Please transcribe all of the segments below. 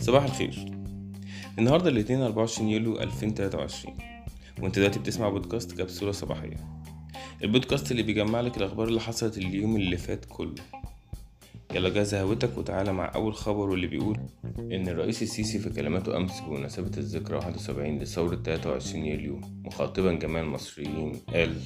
صباح الخير. النهاردة الاثنين 24 يوليو 2023 وانت دلوقتي بتسمع بودكاست كبسولة صباحية. البودكاست اللي بيجمع لك الأخبار اللي حصلت اليوم اللي فات كله. يلا جهز هوتك وتعالى مع أول خبر واللي بيقول إن الرئيس السيسي في كلماته أمس بمناسبة الذكرى 71 لثورة 23 يوليو مخاطبا جميع المصريين قال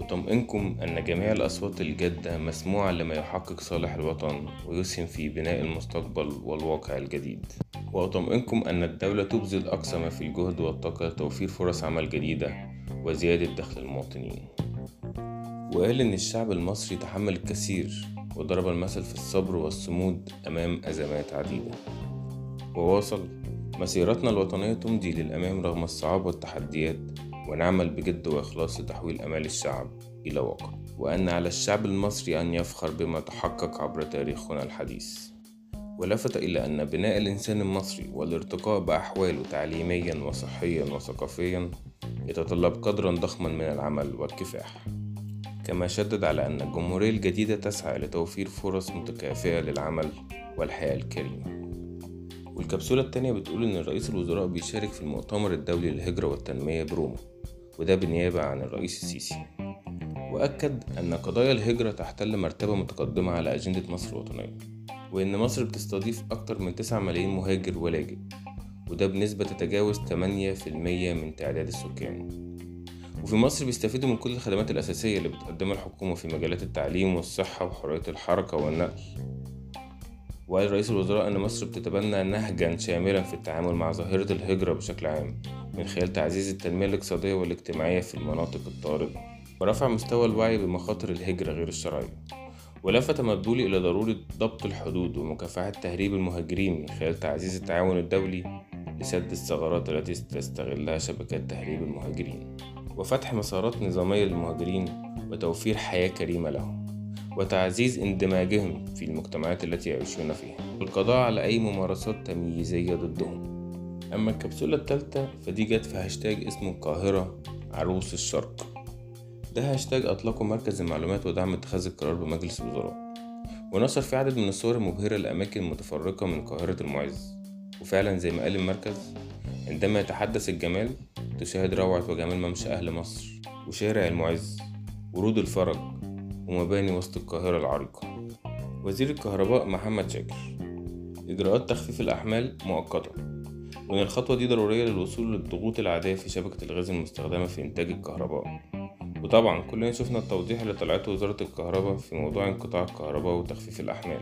أطمئنكم أن جميع الأصوات الجادة مسموعة لما يحقق صالح الوطن ويسهم في بناء المستقبل والواقع الجديد. وأطمئنكم أن الدولة تبذل أقصى ما في الجهد والطاقة لتوفير فرص عمل جديدة وزيادة دخل المواطنين. وقال إن الشعب المصري تحمل الكثير وضرب المثل في الصبر والصمود أمام أزمات عديدة. وواصل مسيرتنا الوطنية تمضي للأمام رغم الصعاب والتحديات ونعمل بجد وإخلاص لتحويل أمال الشعب إلى واقع وأن على الشعب المصري أن يفخر بما تحقق عبر تاريخنا الحديث. ولفت إلى أن بناء الإنسان المصري والارتقاء بأحواله تعليميا وصحيا وثقافيا يتطلب قدرا ضخما من العمل والكفاح. كما شدد على أن الجمهورية الجديدة تسعى لتوفير فرص متكافئة للعمل والحياة الكريمة. والكبسولة التانية بتقول إن رئيس الوزراء بيشارك في المؤتمر الدولي للهجرة والتنمية بروما وده بالنيابة عن الرئيس السيسي. وأكد أن قضايا الهجرة تحتل مرتبة متقدمة على أجندة مصر الوطنية وإن مصر بتستضيف أكتر من 9 ملايين مهاجر ولاجئ وده بنسبة تتجاوز 8% من تعداد السكان. وفي مصر بيستفيدوا من كل الخدمات الأساسية اللي بتقدمها الحكومة في مجالات التعليم والصحة وحرية الحركة والنقل. وقال رئيس الوزراء أن مصر بتتبنى نهجا شاملا في التعامل مع ظاهرة الهجرة بشكل عام من خلال تعزيز التنمية الاقتصادية والاجتماعية في المناطق الطارئة ورفع مستوى الوعي بمخاطر الهجرة غير الشرعية ولفت مدبولي إلى ضرورة ضبط الحدود ومكافحة تهريب المهاجرين من خلال تعزيز التعاون الدولي لسد الثغرات التي تستغلها شبكات تهريب المهاجرين وفتح مسارات نظامية للمهاجرين وتوفير حياة كريمة لهم. وتعزيز اندماجهم في المجتمعات التي يعيشون فيها. والقضاء على أي ممارسات تمييزية ضدهم. أما الكبسولة التالتة فدي جت في هاشتاج اسمه القاهرة عروس الشرق. ده هاشتاج أطلقه مركز المعلومات ودعم اتخاذ القرار بمجلس الوزراء. ونشر فيه عدد من الصور المبهرة لأماكن متفرقة من قاهرة المعز. وفعلا زي ما قال المركز عندما يتحدث الجمال تشاهد روعة وجمال ممشى أهل مصر وشارع المعز ورود الفرج ومباني وسط القاهرة العريقة. وزير الكهرباء محمد شاكر. إجراءات تخفيف الأحمال مؤقتة. وإن الخطوة دي ضرورية للوصول للضغوط العادية في شبكة الغاز المستخدمة في إنتاج الكهرباء. وطبعا كلنا شفنا التوضيح اللي طلعته وزارة الكهرباء في موضوع انقطاع الكهرباء وتخفيف الأحمال.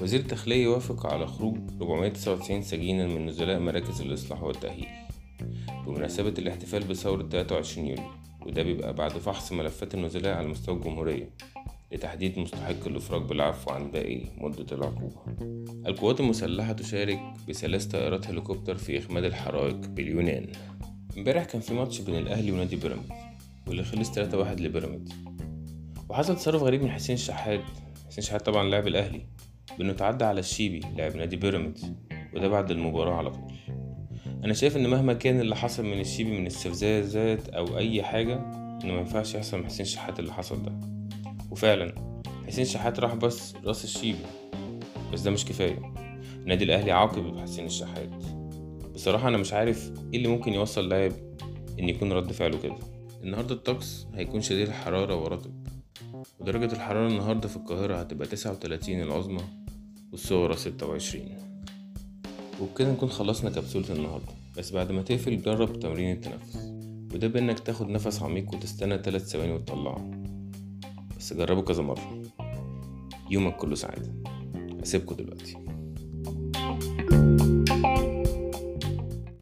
وزير الداخلية يوافق على خروج 499 سجينا من نزلاء مراكز الإصلاح والتأهيل. بمناسبة الاحتفال بثورة 23 يوليو وده بيبقى بعد فحص ملفات النزلاء على مستوى الجمهورية لتحديد مستحق الإفراج بالعفو عن باقي مدة العقوبة. القوات المسلحة تشارك بثلاث طائرات هليكوبتر في إخماد الحرائق باليونان. امبارح كان في ماتش بين الأهلي ونادي بيراميدز واللي خلص 3-1 لبيراميدز. وحصل تصرف غريب من حسين شحات. حسين شحات طبعا لاعب الأهلي بأنه تعدى على الشيبي لاعب نادي بيراميدز وده بعد المباراة على طول. أنا شايف إن مهما كان اللي حصل من الشيبي من استفزازات أو أي حاجة إنه مينفعش يحصل من حسين شحات اللي حصل ده. وفعلا حسين شحات راح بس رأس الشيبي بس ده مش كفاية. النادي الأهلي عاقب حسين الشحات بصراحة أنا مش عارف إيه اللي ممكن يوصل لاعب إن يكون رد فعله كده. النهاردة الطقس هيكون شديد الحرارة ورطب ودرجة الحرارة النهاردة في القاهرة هتبقى تسعة وتلاتين العظمى والصغرى ستة وعشرين. وبكده نكون خلصنا كبسولة النهاردة. بس بعد ما تقفل جرب تمرين التنفس. وده بإنك تاخد نفس عميق وتستنى تلات ثواني وتطلعه. بس جربه كذا مرة. يومك كله سعادة. هسيبكوا دلوقتي.